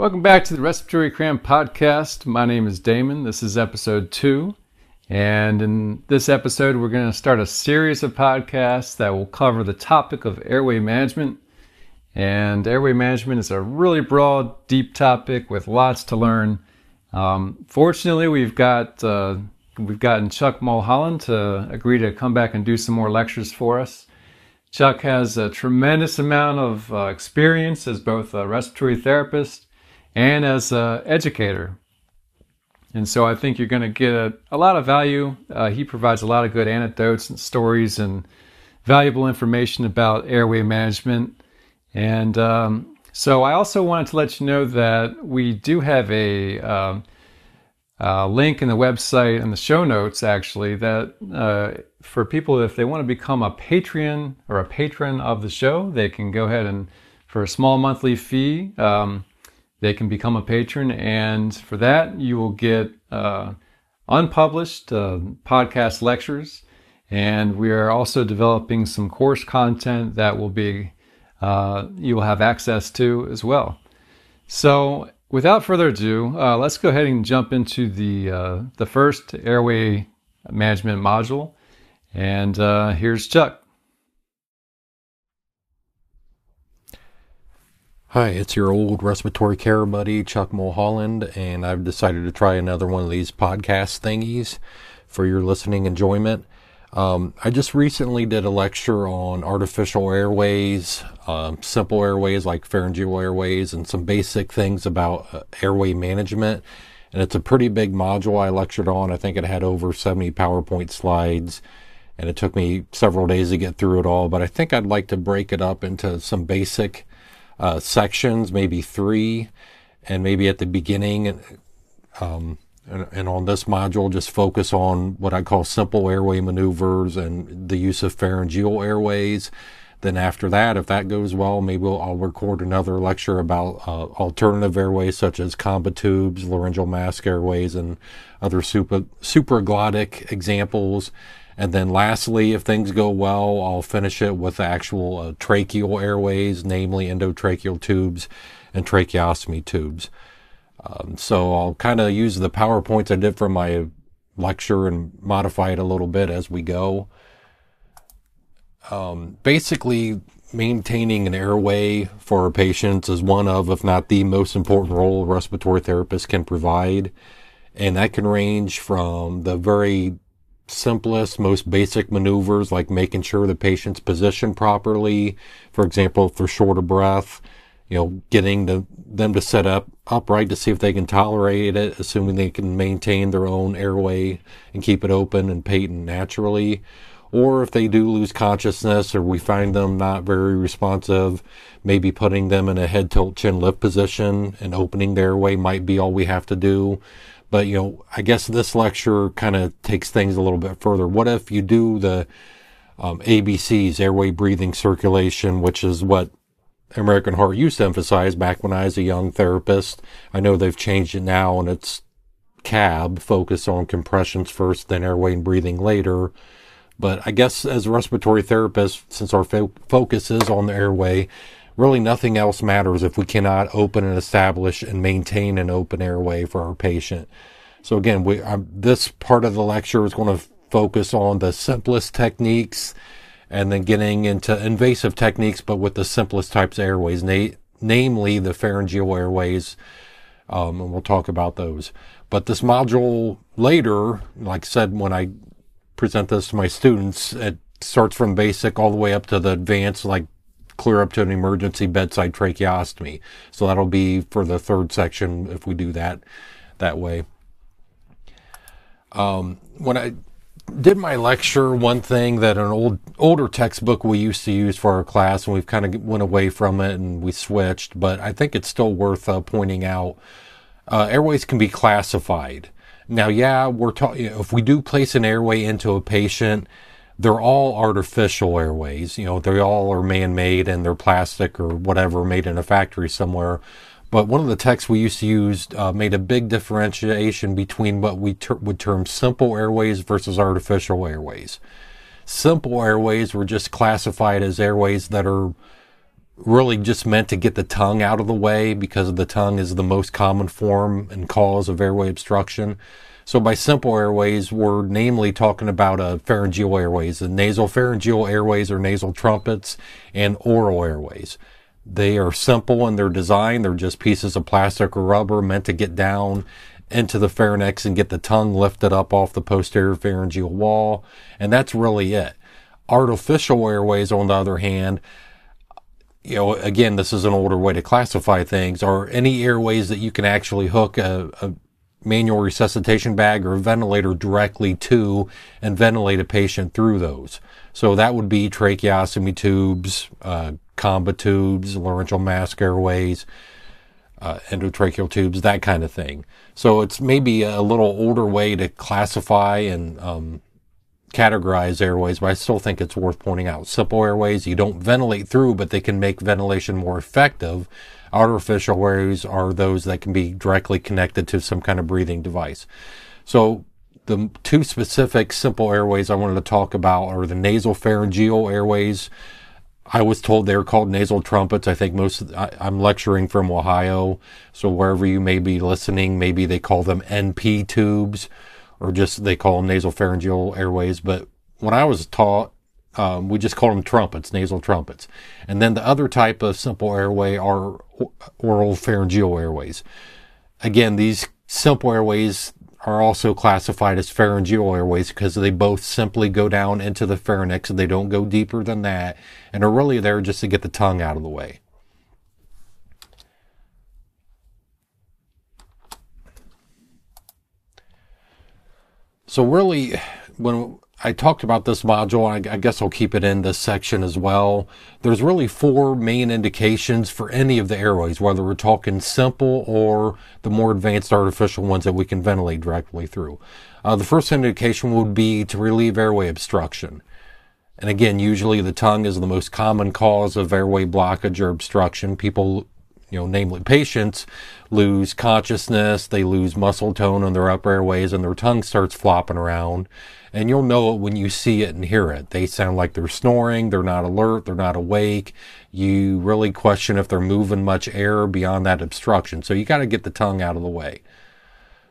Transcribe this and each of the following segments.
Welcome back to the Respiratory Cram Podcast. My name is Damon. This is episode two. And in this episode, we're going to start a series of podcasts that will cover the topic of airway management. And airway management is a really broad, deep topic with lots to learn. Um, fortunately, we've got uh, we've gotten Chuck Mulholland to agree to come back and do some more lectures for us. Chuck has a tremendous amount of uh, experience as both a respiratory therapist and as an educator. And so I think you're going to get a, a lot of value. Uh, he provides a lot of good anecdotes and stories and valuable information about airway management. And um, so I also wanted to let you know that we do have a, um, a link in the website and the show notes actually that uh, for people if they want to become a Patreon or a patron of the show, they can go ahead and for a small monthly fee. Um, they can become a patron, and for that, you will get uh, unpublished uh, podcast lectures. And we are also developing some course content that will be uh, you will have access to as well. So, without further ado, uh, let's go ahead and jump into the uh, the first airway management module. And uh, here's Chuck. Hi, it's your old respiratory care buddy, Chuck Mulholland, and I've decided to try another one of these podcast thingies for your listening enjoyment. Um, I just recently did a lecture on artificial airways, um, simple airways like pharyngeal airways, and some basic things about uh, airway management. And it's a pretty big module I lectured on. I think it had over 70 PowerPoint slides, and it took me several days to get through it all. But I think I'd like to break it up into some basic uh, sections, maybe three, and maybe at the beginning, um, and, and, on this module, just focus on what I call simple airway maneuvers and the use of pharyngeal airways. Then after that, if that goes well, maybe we'll, I'll record another lecture about uh, alternative airways such as Combitubes, laryngeal mask airways, and other super, supraglottic examples. And then lastly, if things go well, I'll finish it with actual uh, tracheal airways, namely endotracheal tubes and tracheostomy tubes. Um, so I'll kind of use the PowerPoints I did from my lecture and modify it a little bit as we go. Um, basically, maintaining an airway for our patients is one of, if not the most important role respiratory therapist can provide. And that can range from the very simplest, most basic maneuvers like making sure the patient's positioned properly. For example, for of breath, you know, getting the, them to set up upright to see if they can tolerate it, assuming they can maintain their own airway and keep it open and patent naturally. Or if they do lose consciousness or we find them not very responsive, maybe putting them in a head tilt chin lift position and opening their airway might be all we have to do. But, you know, I guess this lecture kind of takes things a little bit further. What if you do the um, ABCs, airway, breathing, circulation, which is what American Heart used to emphasize back when I was a young therapist. I know they've changed it now and it's CAB, focus on compressions first, then airway and breathing later. But I guess as a respiratory therapist, since our fo- focus is on the airway, really nothing else matters if we cannot open and establish and maintain an open airway for our patient. So again, we, um, this part of the lecture is going to focus on the simplest techniques and then getting into invasive techniques, but with the simplest types of airways, na- namely the pharyngeal airways. Um, and we'll talk about those. But this module later, like I said, when I present this to my students, it starts from basic all the way up to the advanced, like clear up to an emergency bedside tracheostomy. So that'll be for the third section if we do that that way. Um, when I did my lecture, one thing that an old older textbook we used to use for our class, and we've kind of went away from it and we switched, but I think it's still worth uh, pointing out. Uh, airways can be classified. Now, yeah, we're talking. If we do place an airway into a patient, they're all artificial airways. You know, they all are man-made and they're plastic or whatever, made in a factory somewhere. But one of the texts we used to use uh, made a big differentiation between what we ter- would term simple airways versus artificial airways. Simple airways were just classified as airways that are really just meant to get the tongue out of the way because the tongue is the most common form and cause of airway obstruction. So by simple airways, we're namely talking about a pharyngeal airways. The nasal pharyngeal airways are nasal trumpets and oral airways. They are simple in their design. They're just pieces of plastic or rubber meant to get down into the pharynx and get the tongue lifted up off the posterior pharyngeal wall. And that's really it. Artificial airways, on the other hand, you know, again, this is an older way to classify things, are any airways that you can actually hook a, a manual resuscitation bag or ventilator directly to and ventilate a patient through those. So that would be tracheostomy tubes, uh, Combitubes, laryngeal mask airways, uh, endotracheal tubes, that kind of thing. So it's maybe a little older way to classify and um, categorize airways, but I still think it's worth pointing out. Simple airways you don't ventilate through, but they can make ventilation more effective. Artificial airways are those that can be directly connected to some kind of breathing device. So the two specific simple airways I wanted to talk about are the nasal pharyngeal airways. I was told they're called nasal trumpets. I think most I, I'm lecturing from Ohio, so wherever you may be listening, maybe they call them NP tubes or just they call them nasal pharyngeal airways. But when I was taught, um, we just call them trumpets, nasal trumpets. And then the other type of simple airway are oral pharyngeal airways. Again, these simple airways are also classified as pharyngeal airways because they both simply go down into the pharynx and they don't go deeper than that and are really there just to get the tongue out of the way. So really, when I talked about this module, I, I, guess I'll keep it in this section as well. There's really four main indications for any of the airways, whether we're talking simple or the more advanced artificial ones that we can ventilate directly through. Uh, the first indication would be to relieve airway obstruction. And again, usually the tongue is the most common cause of airway blockage or obstruction. People you know, namely patients, lose consciousness, they lose muscle tone on their upper airways, and their tongue starts flopping around. And you'll know it when you see it and hear it. They sound like they're snoring, they're not alert, they're not awake. You really question if they're moving much air beyond that obstruction. So you got to get the tongue out of the way.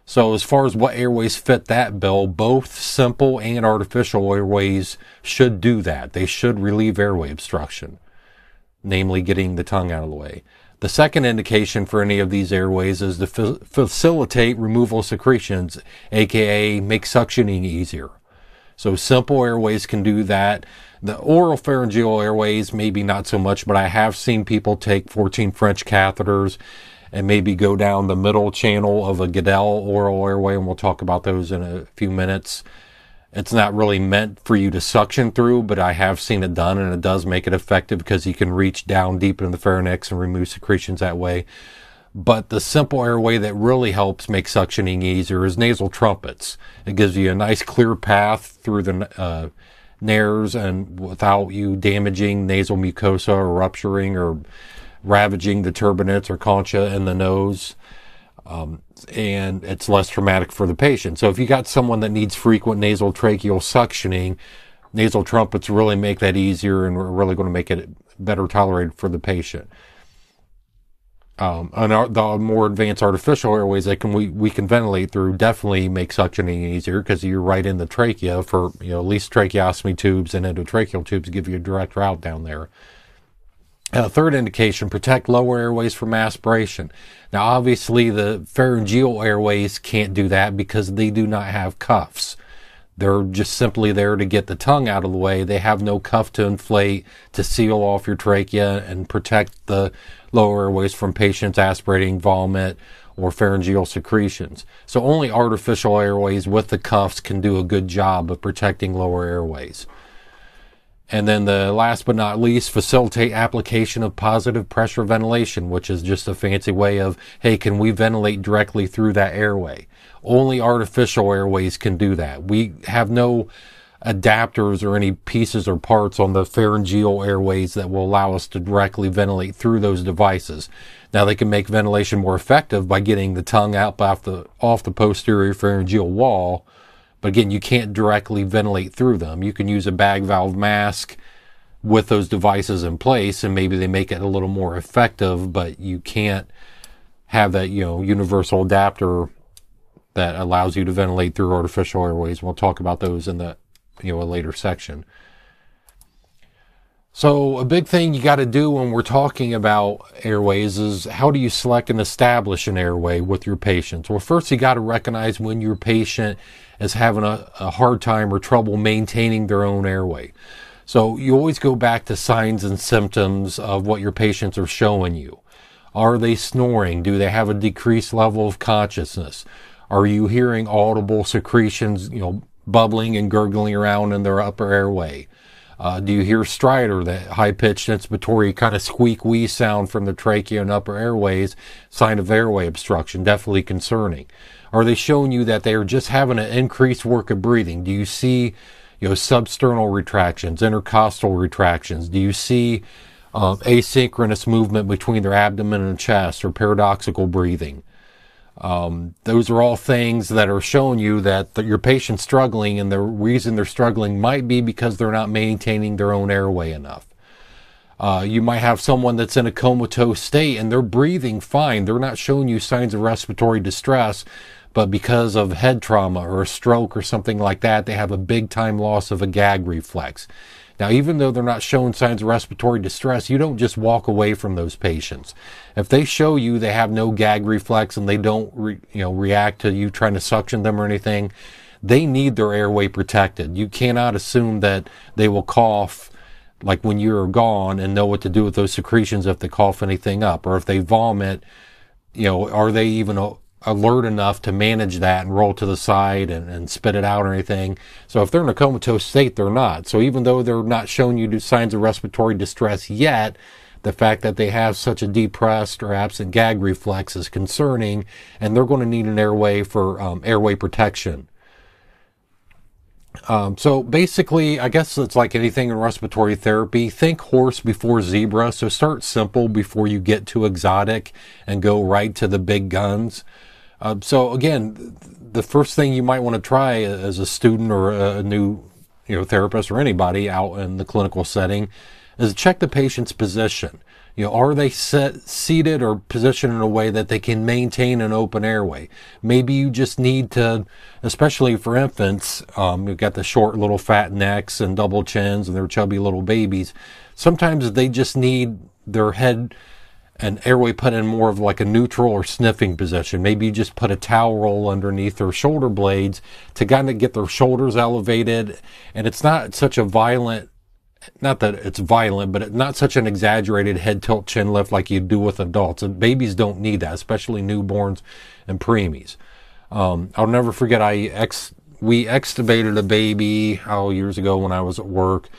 So as far as what airways fit that bill, both simple and artificial airways should do that. They should relieve airway obstruction, namely getting the tongue out of the way. The second indication for any of these airways is to fa- facilitate removal secretions, aka make suctioning easier. So simple airways can do that. The oral pharyngeal airways, maybe not so much, but I have seen people take 14 French catheters and maybe go down the middle channel of a Guedel oral airway, and we'll talk about those in a few minutes. It's not really meant for you to suction through, but I have seen it done and it does make it effective because you can reach down deep into the pharynx and remove secretions that way. But the simple airway that really helps make suctioning easier is nasal trumpets. It gives you a nice clear path through the uh, nares and without you damaging nasal mucosa or rupturing or ravaging the turbinates or concha in the nose. Um, and it's less traumatic for the patient. So if you got someone that needs frequent nasal tracheal suctioning, nasal trumpets really make that easier and we're really going to make it better tolerated for the patient. Um, and our, the more advanced artificial airways that can we, we can ventilate through definitely make suctioning easier because you're right in the trachea for you know at least tracheostomy tubes and endotracheal tubes give you a direct route down there. Uh, third indication, protect lower airways from aspiration. Now, obviously, the pharyngeal airways can't do that because they do not have cuffs. They're just simply there to get the tongue out of the way. They have no cuff to inflate, to seal off your trachea and protect the lower airways from patients aspirating vomit or pharyngeal secretions. So only artificial airways with the cuffs can do a good job of protecting lower airways. And then the last but not least, facilitate application of positive pressure ventilation, which is just a fancy way of, hey, can we ventilate directly through that airway? Only artificial airways can do that. We have no adapters or any pieces or parts on the pharyngeal airways that will allow us to directly ventilate through those devices. Now they can make ventilation more effective by getting the tongue out off the, off the posterior pharyngeal wall but again, you can't directly ventilate through them. You can use a bag valve mask with those devices in place and maybe they make it a little more effective, but you can't have that, you know, universal adapter that allows you to ventilate through artificial airways. We'll talk about those in the, you know, a later section. So a big thing you got to do when we're talking about airways is how do you select and establish an airway with your patients? Well, first you got to recognize when your patient is having a, a hard time or trouble maintaining their own airway. So you always go back to signs and symptoms of what your patients are showing you. Are they snoring? Do they have a decreased level of consciousness? Are you hearing audible secretions, you know, bubbling and gurgling around in their upper airway? Uh, do you hear stridor, that high pitched inspiratory kind of squeak wee sound from the trachea and upper airways, sign of airway obstruction, definitely concerning. Are they showing you that they are just having an increased work of breathing? Do you see you know, substernal retractions, intercostal retractions? Do you see uh, asynchronous movement between their abdomen and chest or paradoxical breathing? Um, those are all things that are showing you that the, your patient's struggling, and the reason they're struggling might be because they're not maintaining their own airway enough. Uh, you might have someone that's in a comatose state and they're breathing fine. They're not showing you signs of respiratory distress, but because of head trauma or a stroke or something like that, they have a big time loss of a gag reflex. Now, even though they're not showing signs of respiratory distress, you don't just walk away from those patients. If they show you they have no gag reflex and they don't, re, you know, react to you trying to suction them or anything, they need their airway protected. You cannot assume that they will cough like when you're gone and know what to do with those secretions if they cough anything up or if they vomit, you know, are they even alert enough to manage that and roll to the side and, and spit it out or anything. So if they're in a comatose state, they're not. So even though they're not showing you signs of respiratory distress yet, the fact that they have such a depressed or absent gag reflex is concerning, and they're going to need an airway for um, airway protection. Um, so basically, I guess it's like anything in respiratory therapy. Think horse before zebra. So start simple before you get too exotic and go right to the big guns. Uh, so again, the first thing you might want to try as a student or a new you know therapist or anybody out in the clinical setting is check the patient's position. You know, are they set, seated or positioned in a way that they can maintain an open airway? Maybe you just need to, especially for infants, um, you've got the short little fat necks and double chins and they're chubby little babies. Sometimes they just need their head an airway put in more of like a neutral or sniffing position. Maybe you just put a towel roll underneath their shoulder blades to kind of get their shoulders elevated. And it's not such a violent, not that it's violent, but not such an exaggerated head tilt chin lift like you do with adults. And babies don't need that, especially newborns and preemies. Um, I'll never forget I ex, we extubated a baby, oh, years ago when I was at work.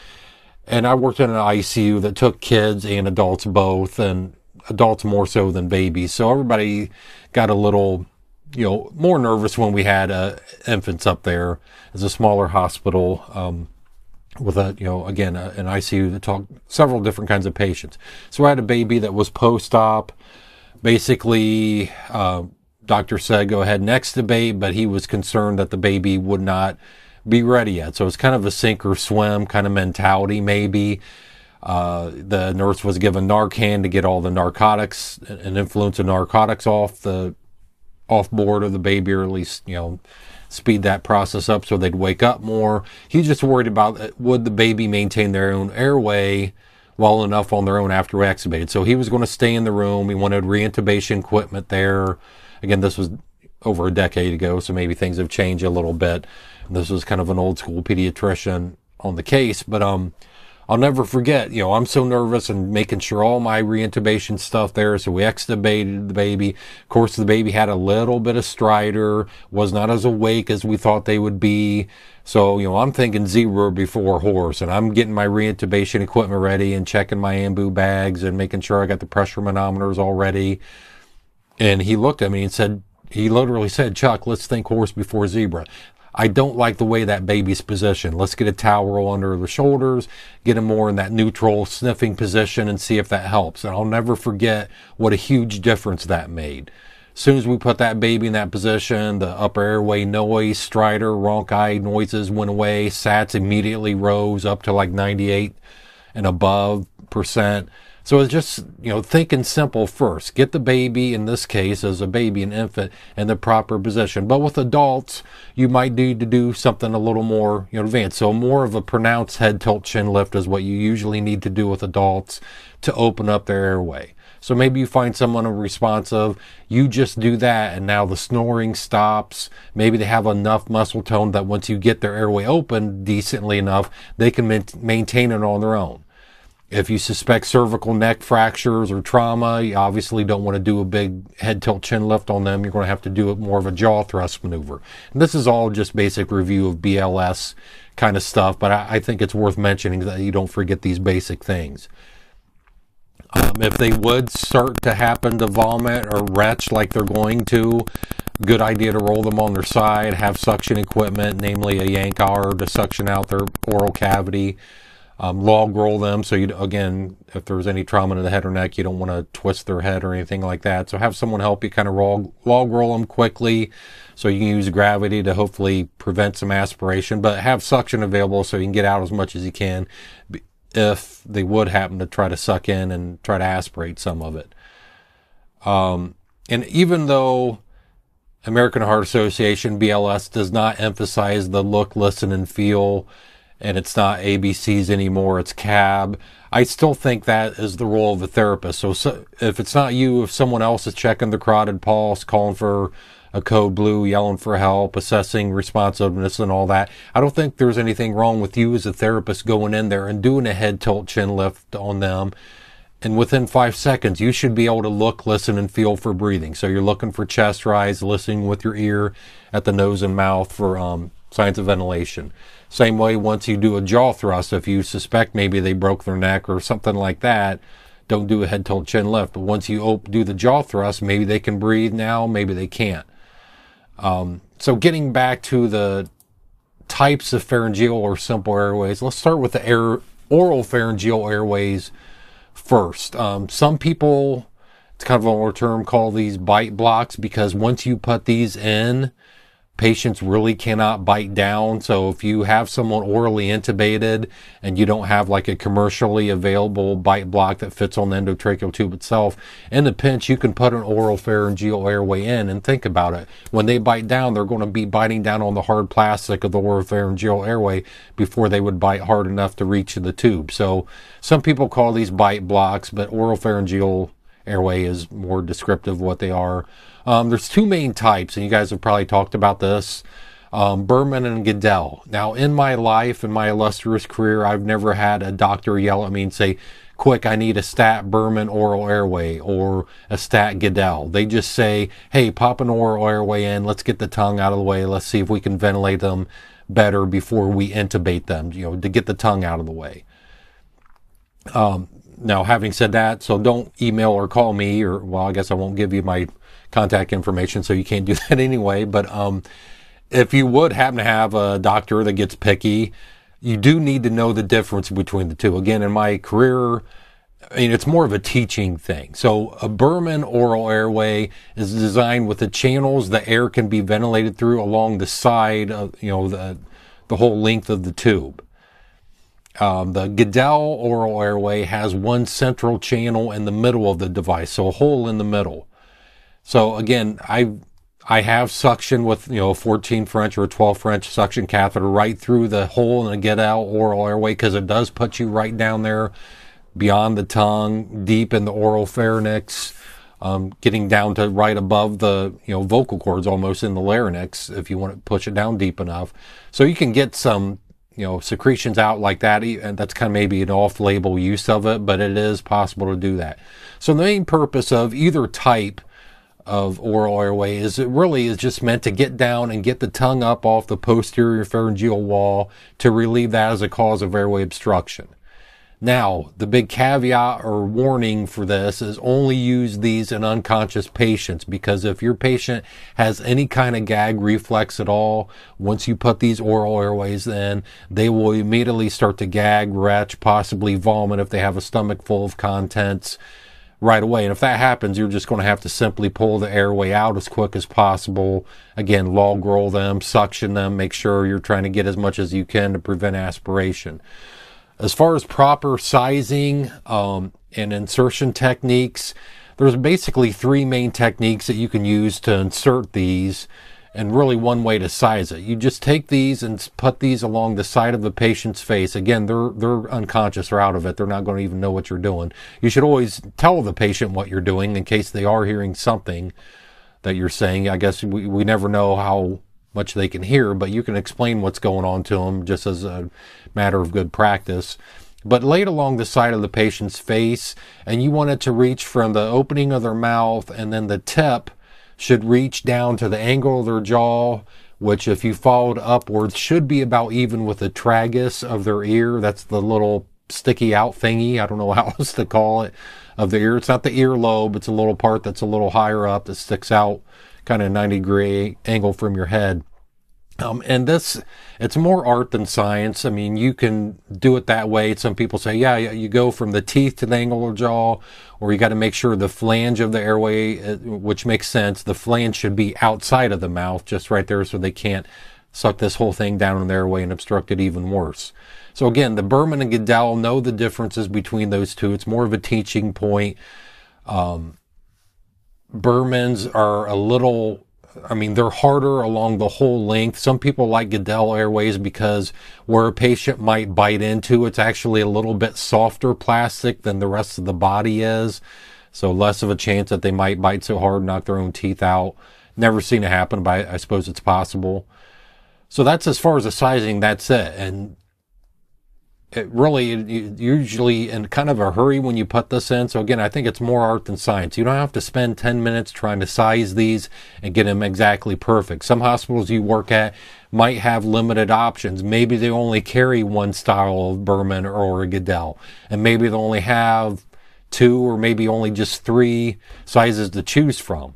And I worked in an ICU that took kids and adults both. And adults more so than babies. So everybody got a little, you know, more nervous when we had uh, infants up there as a smaller hospital. Um, with a, you know, again, a, an ICU that talked several different kinds of patients. So I had a baby that was post-op. Basically, uh, doctor said go ahead next extubate, but he was concerned that the baby would not be ready yet. So it's kind of a sink or swim kind of mentality, maybe. Uh, the nurse was given Narcan to get all the narcotics and influence of narcotics off the off board of the baby, or at least you know speed that process up so they'd wake up more. He's just worried about uh, would the baby maintain their own airway well enough on their own after extubated. So he was going to stay in the room. He wanted reintubation equipment there. Again, this was over a decade ago, so maybe things have changed a little bit. This was kind of an old school pediatrician on the case, but um I'll never forget, you know, I'm so nervous and making sure all my reintubation stuff there. So we extubated the baby. Of course, the baby had a little bit of stridor, was not as awake as we thought they would be. So, you know, I'm thinking zebra before horse and I'm getting my reintubation equipment ready and checking my ambu bags and making sure I got the pressure manometers all ready. And he looked at me and said, he literally said, Chuck, let's think horse before zebra. I don't like the way that baby's positioned. Let's get a towel under the shoulders, get him more in that neutral sniffing position and see if that helps. And I'll never forget what a huge difference that made. As soon as we put that baby in that position, the upper airway noise, stridor, rhonchi noises went away. SATs immediately rose up to like 98 and above percent. So it's just, you know, thinking simple first. Get the baby, in this case, as a baby, an infant, in the proper position. But with adults, you might need to do something a little more, you know, advanced. So more of a pronounced head tilt chin lift is what you usually need to do with adults to open up their airway. So maybe you find someone responsive, you just do that and now the snoring stops. Maybe they have enough muscle tone that once you get their airway open decently enough, they can maintain it on their own. If you suspect cervical neck fractures or trauma, you obviously don't want to do a big head tilt chin lift on them. You're going to have to do more of a jaw thrust maneuver. And this is all just basic review of BLS kind of stuff, but I, I think it's worth mentioning that you don't forget these basic things. Um, if they would start to happen to vomit or retch like they're going to, good idea to roll them on their side, have suction equipment, namely a yank Yankauer to suction out their oral cavity. Um, log roll them. So you again, if there's any trauma to the head or neck, you don't want to twist their head or anything like that. So have someone help you kind of log, log roll them quickly, so you can use gravity to hopefully prevent some aspiration. But have suction available so you can get out as much as you can if they would happen to try to suck in and try to aspirate some of it. Um, and even though American Heart Association BLS does not emphasize the look, listen, and feel, and it's not ABCs anymore, it's CAB. I still think that is the role of a therapist. So, so if it's not you, if someone else is checking the carotid pulse, calling for a code blue yelling for help, assessing responsiveness and all that. I don't think there's anything wrong with you as a therapist going in there and doing a head tilt chin lift on them. And within five seconds, you should be able to look, listen, and feel for breathing. So you're looking for chest rise, listening with your ear at the nose and mouth for um, signs of ventilation. Same way, once you do a jaw thrust, if you suspect maybe they broke their neck or something like that, don't do a head tilt chin lift. But once you do the jaw thrust, maybe they can breathe now, maybe they can't. Um, so getting back to the types of pharyngeal or simple airways, let's start with the air, oral pharyngeal airways first. Um, some people, it's kind of an older term, call these bite blocks because once you put these in, patients really cannot bite down. So if you have someone orally intubated and you don't have like a commercially available bite block that fits on the endotracheal tube itself, in the pinch, you can put an oral pharyngeal airway in and think about it. When they bite down, they're going to be biting down on the hard plastic of the oral pharyngeal airway before they would bite hard enough to reach the tube. So some people call these bite blocks, but oral pharyngeal airway is more descriptive of what they are. Um, there's two main types, and you guys have probably talked about this. Um, Berman and Guedel. Now, in my life, in my illustrious career, I've never had a doctor yell at me and say, quick, I need a stat Berman oral airway or a stat Guedel. They just say, hey, pop an oral airway in. Let's get the tongue out of the way. Let's see if we can ventilate them better before we intubate them, you know, to get the tongue out of the way. Um, now, having said that, so don't email or call me, or well, I guess I won't give you my contact information, so you can't do that anyway. But um, if you would happen to have a doctor that gets picky, you do need to know the difference between the two. Again, in my career, I mean, it's more of a teaching thing. So a Berman oral airway is designed with the channels the air can be ventilated through along the side of, you know, the, the whole length of the tube. Um, the Guedel oral airway has one central channel in the middle of the device, so a hole in the middle. So again, I I have suction with you know a 14 French or a 12 French suction catheter right through the hole in the Guedel oral airway because it does put you right down there beyond the tongue, deep in the oral pharynx, um, getting down to right above the you know vocal cords, almost in the larynx, if you want to push it down deep enough. So you can get some you know secretions out like that and that's kind of maybe an off-label use of it but it is possible to do that. So the main purpose of either type of oral airway is it really is just meant to get down and get the tongue up off the posterior pharyngeal wall to relieve that as a cause of airway obstruction now, the big caveat or warning for this is only use these in unconscious patients because if your patient has any kind of gag reflex at all, once you put these oral airways in, they will immediately start to gag, retch, possibly vomit if they have a stomach full of contents right away. And if that happens, you're just going to have to simply pull the airway out as quick as possible. Again, log roll them, suction them, make sure you're trying to get as much as you can to prevent aspiration. As far as proper sizing um, and insertion techniques, there's basically three main techniques that you can use to insert these and really one way to size it. You just take these and put these along the side of the patient's face. Again, they're they're unconscious or out of it. They're not going to even know what you're doing. You should always tell the patient what you're doing in case they are hearing something that you're saying. I guess we, we never know how much they can hear, but you can explain what's going on to them just as a matter of good practice. But lay it along the side of the patient's face, and you want it to reach from the opening of their mouth and then the tip should reach down to the angle of their jaw, which if you followed upwards should be about even with the tragus of their ear. That's the little sticky out thingy. I don't know how else to call it of the ear. It's not the ear lobe. It's a little part that's a little higher up that sticks out kind of 90 degree angle from your head. Um, and this, it's more art than science. I mean, you can do it that way. Some people say, yeah, you go from the teeth to the angle of jaw, or you got to make sure the flange of the airway, uh, which makes sense, the flange should be outside of the mouth, just right there, so they can't suck this whole thing down in the airway and obstruct it even worse. So again, the Berman and Guedel know the differences between those two. It's more of a teaching point. Um, Bermans are a little I mean, they're harder along the whole length. Some people like Guedel Airways because where a patient might bite into, it's actually a little bit softer plastic than the rest of the body is. So less of a chance that they might bite so hard, knock their own teeth out. Never seen it happen, but I suppose it's possible. So that's as far as the sizing, that's it. And it really usually in kind of a hurry when you put this in. So again, I think it's more art than science. You don't have to spend 10 minutes trying to size these and get them exactly perfect. Some hospitals you work at might have limited options. Maybe they only carry one style of Berman or a Guedel, and maybe they only have two or maybe only just three sizes to choose from.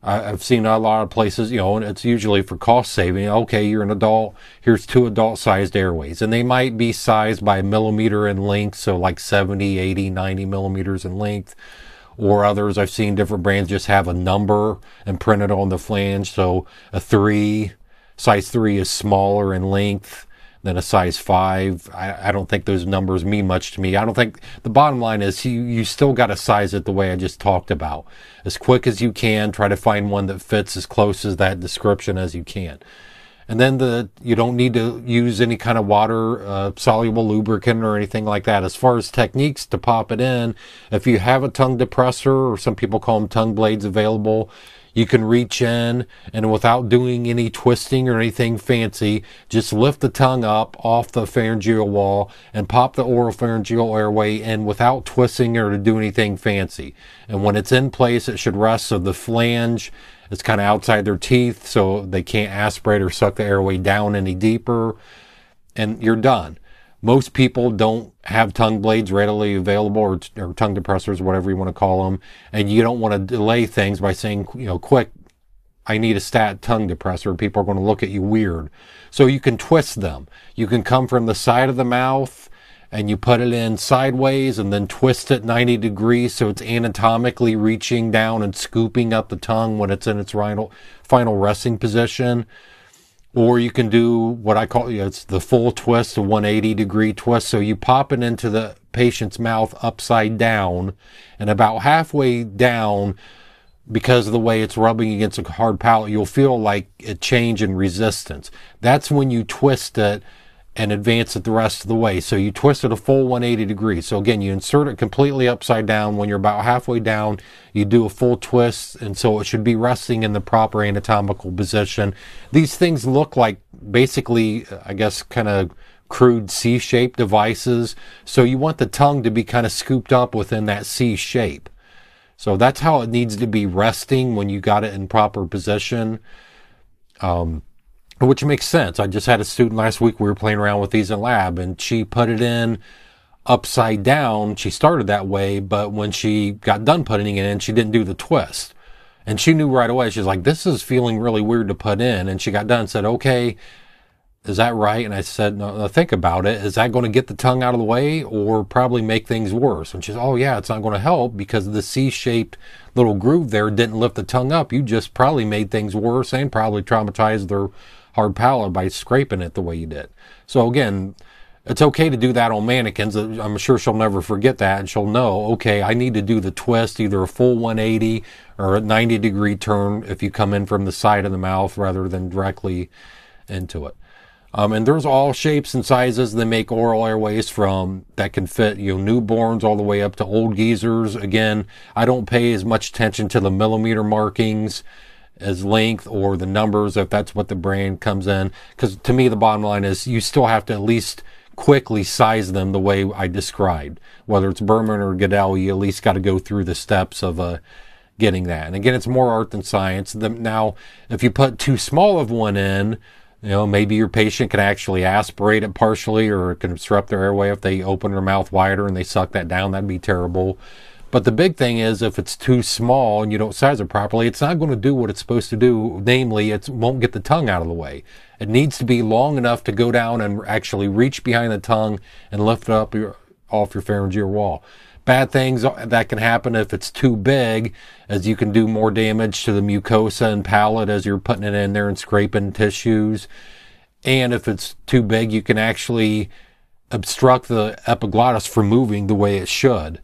I've seen a lot of places, you know, and it's usually for cost saving. Okay, you're an adult. Here's two adult sized airways. And they might be sized by a millimeter in length. So like 70, 80, 90 millimeters in length. Or others, I've seen different brands just have a number and print it on the flange. So a three, size three is smaller in length than a size five. I, I, don't think those numbers mean much to me. I don't think the bottom line is you, you still got to size it the way I just talked about. As quick as you can, try to find one that fits as close as that description as you can. And then the you don't need to use any kind of water uh, soluble lubricant or anything like that. As far as techniques to pop it in, if you have a tongue depressor or some people call them tongue blades available, you can reach in and without doing any twisting or anything fancy, just lift the tongue up off the pharyngeal wall and pop the oropharyngeal airway in without twisting or to do anything fancy. And when it's in place, it should rest so the flange is kind of outside their teeth so they can't aspirate or suck the airway down any deeper. And you're done most people don't have tongue blades readily available or, or tongue depressors, whatever you want to call them. And you don't want to delay things by saying, you know, quick, I need a stat tongue depressor. People are going to look at you weird. So you can twist them. You can come from the side of the mouth and you put it in sideways and then twist it 90 degrees so it's anatomically reaching down and scooping up the tongue when it's in its final, final resting position or you can do what I call you know, it's the full twist, a 180 degree twist. So you pop it into the patient's mouth upside down, and about halfway down, because of the way it's rubbing against a hard palate, you'll feel like a change in resistance. That's when you twist it and advance it the rest of the way. So you twist it a full 180 degrees. So again, you insert it completely upside down. When you're about halfway down, you do a full twist. And so it should be resting in the proper anatomical position. These things look like basically, I guess, kind of crude C-shaped devices. So you want the tongue to be kind of scooped up within that C shape. So that's how it needs to be resting when you got it in proper position. Um, which makes sense. I just had a student last week. We were playing around with these in lab, and she put it in upside down. She started that way, but when she got done putting it in, she didn't do the twist. And she knew right away. She's like, "This is feeling really weird to put in." And she got done and said, "Okay, is that right?" And I said, "No, think about it. Is that going to get the tongue out of the way, or probably make things worse?" And she's, "Oh yeah, it's not going to help because the C-shaped little groove there didn't lift the tongue up. You just probably made things worse and probably traumatized their." Hard palate by scraping it the way you did. So again, it's okay to do that on mannequins. I'm sure she'll never forget that and she'll know, okay, I need to do the twist, either a full 180 or a 90 degree turn if you come in from the side of the mouth rather than directly into it. Um, and there's all shapes and sizes. They make oral airways from that can fit, you know, newborns all the way up to old geezers. Again, I don't pay as much attention to the millimeter markings as length or the numbers if that's what the brand comes in. Because to me, the bottom line is you still have to at least quickly size them the way I described. Whether it's Berman or Guedel, you at least got to go through the steps of uh, getting that. And again, it's more art than science. The, now, if you put too small of one in, you know, maybe your patient can actually aspirate it partially or it can obstruct their airway if they open their mouth wider and they suck that down. That'd be terrible. But the big thing is if it's too small and you don't size it properly, it's not going to do what it's supposed to do. Namely, it won't get the tongue out of the way. It needs to be long enough to go down and actually reach behind the tongue and lift up your, off your pharyngeal wall. Bad things uh, that can happen if it's too big, as you can do more damage to the mucosa and palate as you're putting it in there and scraping tissues. And if it's too big, you can actually obstruct the epiglottis from moving the way it should.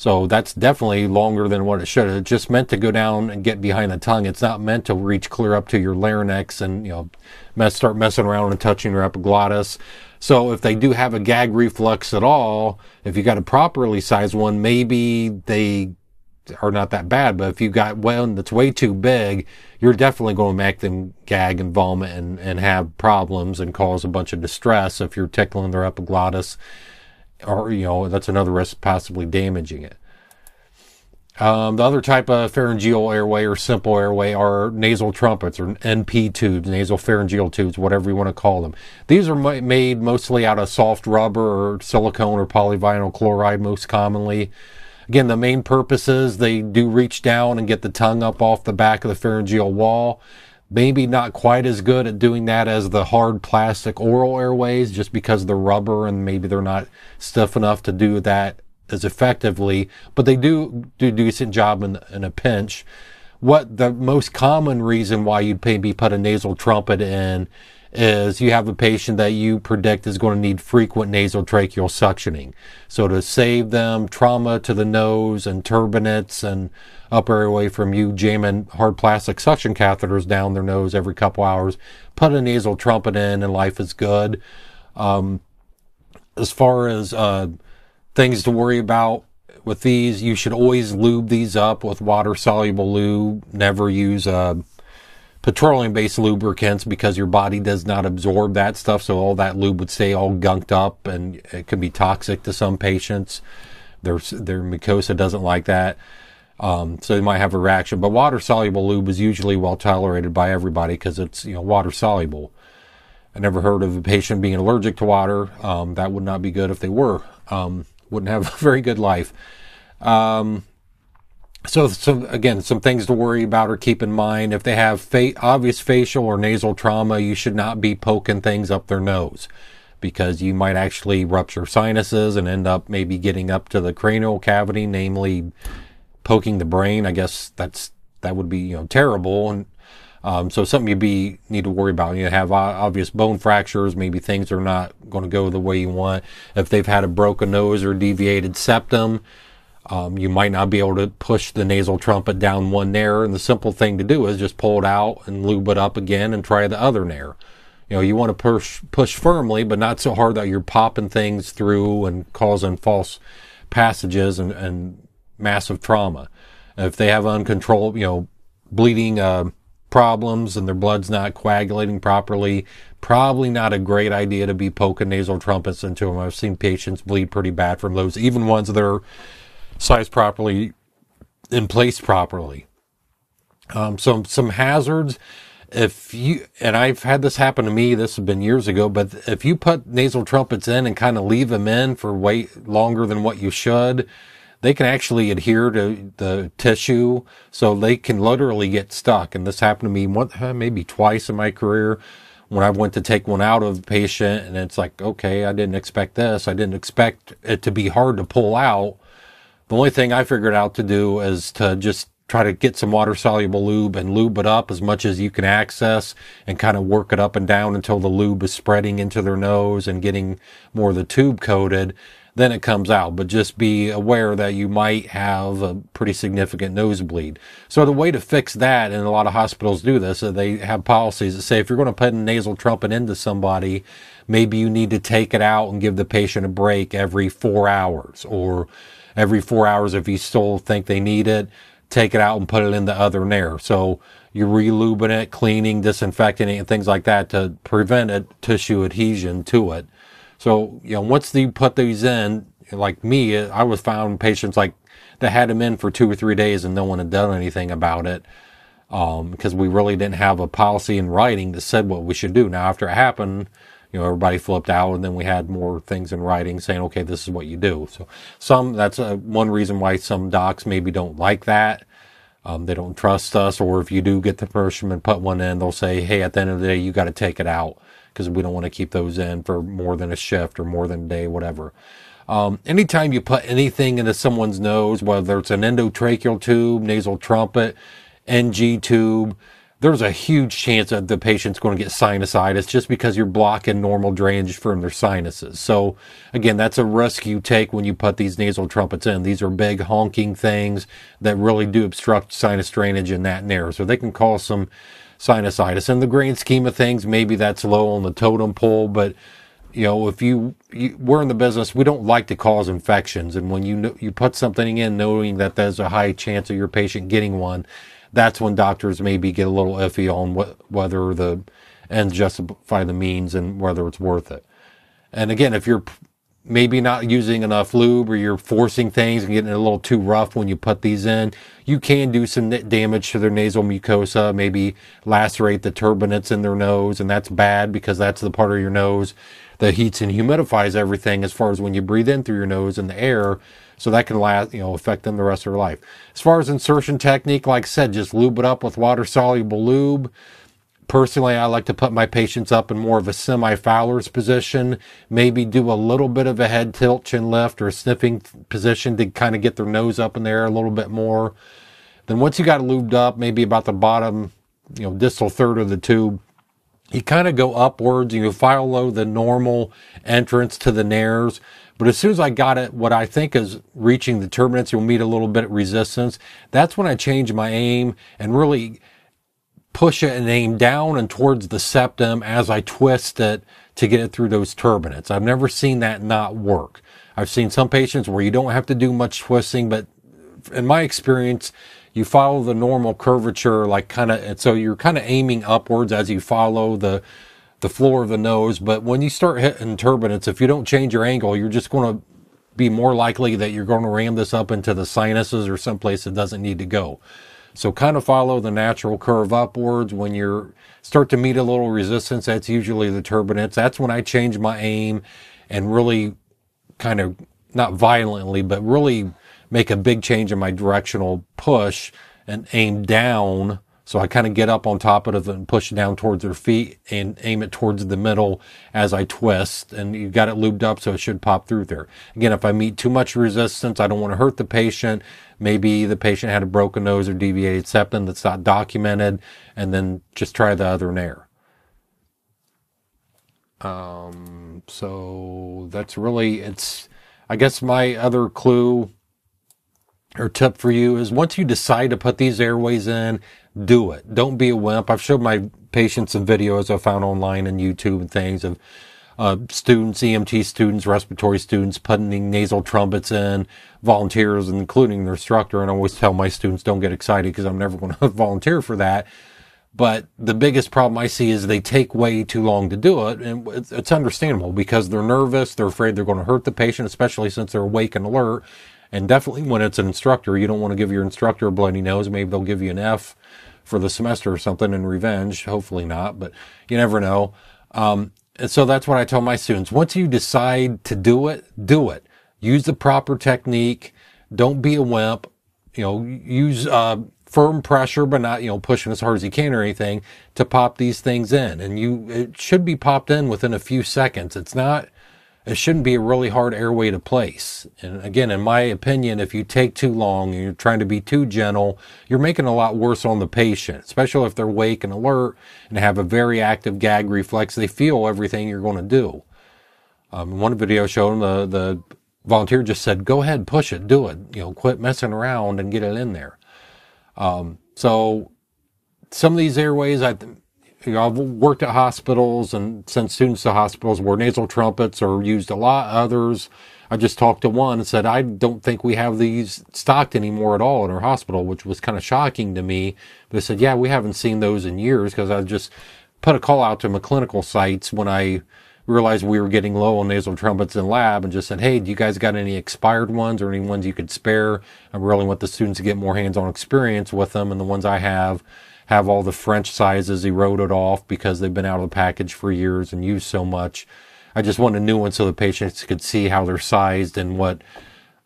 So that's definitely longer than what it should. It's just meant to go down and get behind the tongue. It's not meant to reach clear up to your larynx and you know mess, start messing around and touching your epiglottis. So if they do have a gag reflex at all, if you got a properly sized one, maybe they are not that bad. But if you got one that's way too big, you're definitely going to make them gag and vomit and, and have problems and cause a bunch of distress if you're tickling their epiglottis. Or, you know, that's another risk possibly damaging it. Um, the other type of pharyngeal airway or simple airway are nasal trumpets or NP tubes, nasal pharyngeal tubes, whatever you want to call them. These are made mostly out of soft rubber or silicone or polyvinyl chloride most commonly. Again, the main purpose is they do reach down and get the tongue up off the back of the pharyngeal wall. Maybe not quite as good at doing that as the hard plastic oral airways just because they're rubber and maybe they're not stiff enough to do that as effectively, but they do do a decent job in, in a pinch. What the most common reason why you'd maybe put a nasal trumpet in is you have a patient that you predict is going to need frequent nasal tracheal suctioning. So to save them trauma to the nose and turbinates and upper airway from you jamming hard plastic suction catheters down their nose every couple hours, put a nasal trumpet in and life is good. Um, as far as uh, things to worry about with these. You should always lube these up with water soluble lube. Never use uh, petroleum based lubricants because your body does not absorb that stuff. So all that lube would stay all gunked up and it can be toxic to some patients. Their, their mucosa doesn't like that. Um, so they might have a reaction, but water soluble lube is usually well tolerated by everybody because it's, you know, water soluble. I never heard of a patient being allergic to water. Um, that would not be good if they were. Um, wouldn't have a very good life. Um, so, some again, some things to worry about or keep in mind. If they have fa- obvious facial or nasal trauma, you should not be poking things up their nose because you might actually rupture sinuses and end up maybe getting up to the cranial cavity, namely poking the brain. I guess that's that would be you know terrible and um, so something you be need to worry about. You have obvious bone fractures. Maybe things are not going to go the way you want. If they've had a broken nose or deviated septum, um, you might not be able to push the nasal trumpet down one nair. And the simple thing to do is just pull it out and lube it up again and try the other nair. You know, you want to push push firmly, but not so hard that you're popping things through and causing false passages and, and massive trauma. If they have uncontrolled, you know, bleeding. Uh, problems and their blood's not coagulating properly, probably not a great idea to be poking nasal trumpets into them. I've seen patients bleed pretty bad from those, even ones that are sized properly, in place properly. Um, some some hazards. If you and I've had this happen to me, this has been years ago, but if you put nasal trumpets in and kind of leave them in for way longer than what you should, they can actually adhere to the tissue, so they can literally get stuck. And this happened to me one, uh, maybe twice in my career when I went to take one out of the patient, and it's like, okay, I didn't expect this. I didn't expect it to be hard to pull out. The only thing I figured out to do is to just try to get some water soluble lube and lube it up as much as you can access and kind of work it up and down until the lube is spreading into their nose and getting more of the tube coated then it comes out. But just be aware that you might have a pretty significant nosebleed. So the way to fix that, and a lot of hospitals do this, they have policies that say if you're going to put a nasal trumpet into somebody, maybe you need to take it out and give the patient a break every four hours or every four hours if you still think they need it, take it out and put it in the other nare. So you're relubing it, cleaning, disinfecting it, and things like that to prevent a tissue adhesion to it. So, you know, once you put these in, like me, I was found patients like that had them in for two or three days and no one had done anything about it. Um, because we really didn't have a policy in writing that said what we should do. Now, after it happened, you know, everybody flipped out and then we had more things in writing saying, okay, this is what you do. So some, that's a, one reason why some docs maybe don't like that. Um, they don't trust us, or if you do get the permission and put one in, they'll say, hey, at the end of the day, you got to take it out because we don't want to keep those in for more than a shift or more than a day, whatever. Um, anytime you put anything into someone's nose, whether it's an endotracheal tube, nasal trumpet, NG tube, there's a huge chance that the patient's going to get sinusitis just because you're blocking normal drainage from their sinuses. So again, that's a risk you take when you put these nasal trumpets in. These are big honking things that really do obstruct sinus drainage in that nare. So they can cause some sinusitis. In the grand scheme of things, maybe that's low on the totem pole, but you know, if you, you, we're in the business, we don't like to cause infections, and when you you put something in knowing that there's a high chance of your patient getting one, that's when doctors maybe get a little iffy on wh- whether the ends justify the means and whether it's worth it. And again, if you're maybe not using enough lube or you're forcing things and getting a little too rough when you put these in, you can do some damage to their nasal mucosa, maybe lacerate the turbinates in their nose, and that's bad because that's the part of your nose that heats and humidifies everything as far as when you breathe in through your nose and the air. So that can last, you know, affect them the rest of their life. As far as insertion technique, like I said, just lube it up with water soluble lube. Personally, I like to put my patients up in more of a semi Fowler's position, maybe do a little bit of a head tilt, chin lift, or a sniffing position to kind of get their nose up in there a little bit more. Then once you got it lubed up, maybe about the bottom, you know, distal third of the tube, you kind of go upwards and you follow the normal entrance to the nairs. But as soon as I got it, what I think is reaching the turbinates, you'll meet a little bit of resistance. That's when I change my aim and really push it and aim down and towards the septum as I twist it to get it through those turbinates. I've never seen that not work. I've seen some patients where you don't have to do much twisting, but in my experience, you follow the normal curvature, like kind of, and so you're kind of aiming upwards as you follow the, the floor of the nose. But when you start hitting turbinates, if you don't change your angle, you're just going to be more likely that you're going to ram this up into the sinuses or someplace it doesn't need to go. So kind of follow the natural curve upwards. When you start to meet a little resistance, that's usually the turbinates. That's when I change my aim and really kind of not violently, but really make a big change in my directional push and aim down. So I kind of get up on top of it and push down towards their feet and aim it towards the middle as I twist. And you've got it lubed up so it should pop through there. Again, if I meet too much resistance, I don't want to hurt the patient. Maybe the patient had a broken nose or deviated septum that's not documented, and then just try the other nare. Um, so that's really, it's, I guess my other clue or tip for you is once you decide to put these airways in, do it. Don't be a wimp. I've showed my patients some videos I found online and YouTube and things of uh, students, EMT students, respiratory students putting nasal trumpets in, volunteers, including the instructor. And I always tell my students, don't get excited because I'm never going to volunteer for that. But the biggest problem I see is they take way too long to do it. And it's understandable because they're nervous. They're afraid they're going to hurt the patient, especially since they're awake and alert. And definitely when it's an instructor, you don't want to give your instructor a bloody nose. Maybe they'll give you an F for the semester or something in revenge. Hopefully not, but you never know. Um, and so that's what I tell my students. Once you decide to do it, do it. Use the proper technique. Don't be a wimp. You know, use uh, firm pressure, but not you know pushing as hard as you can or anything to pop these things in. And you, it should be popped in within a few seconds. It's not. It shouldn't be a really hard airway to place. And again, in my opinion, if you take too long and you're trying to be too gentle, you're making a lot worse on the patient, especially if they're awake and alert and have a very active gag reflex. They feel everything you're going to do. Um, one video showed the, the volunteer just said, go ahead, push it, do it, you know, quit messing around and get it in there. Um, so some of these airways, I, you know, I've worked at hospitals and sent students to hospitals where nasal trumpets are used a lot. Others, I just talked to one and said, I don't think we have these stocked anymore at all in our hospital, which was kind of shocking to me. They said, yeah, we haven't seen those in years because I just put a call out to my clinical sites when I realized we were getting low on nasal trumpets in lab and just said, Hey, do you guys got any expired ones or any ones you could spare? I really want the students to get more hands-on experience with them. And the ones I have have all the French sizes eroded off because they've been out of the package for years and used so much. I just want a new one so the patients could see how they're sized and what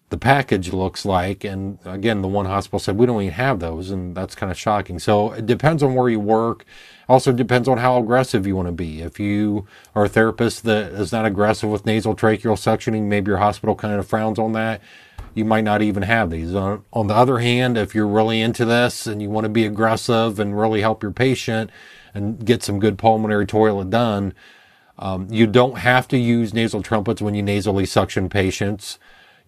the package looks like. And again, the one hospital said, we don't even have those. And that's kind of shocking. So it depends on where you work. Also depends on how aggressive you want to be. If you are a therapist that is not aggressive with nasal tracheal suctioning, maybe your hospital kind of frowns on that. You might not even have these. On, the other hand, if you're really into this and you want to be aggressive and really help your patient and get some good pulmonary toilet done, um, you don't have to use nasal trumpets when you nasally suction patients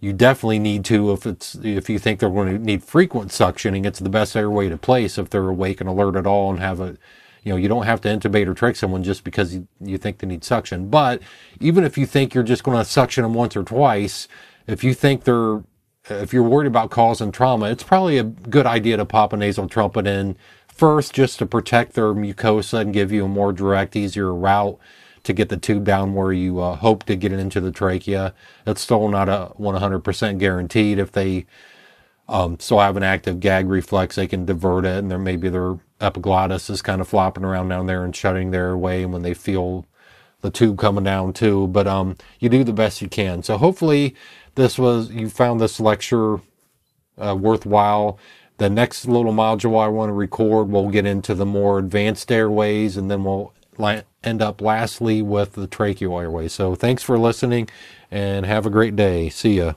you definitely need to if it's if you think they're going to need frequent suctioning it's the best airway to place if they're awake and alert at all and have a you know you don't have to intubate or trick someone just because you, you think they need suction but even if you think you're just going to suction them once or twice if you think they're if you're worried about causing trauma it's probably a good idea to pop a nasal trumpet in first just to protect their mucosa and give you a more direct easier route to get the tube down where you uh, hope to get it into the trachea. It's still not a 100% guaranteed. If they um, still have an active gag reflex, they can divert it, and there maybe their epiglottis is kind of flopping around down there and shutting their way when they feel the tube coming down too. But um, you do the best you can. So hopefully, this was you found this lecture uh, worthwhile. The next little module I want to record, we'll get into the more advanced airways, and then we'll end up lastly with the tracheal airway. So thanks for listening and have a great day. See ya.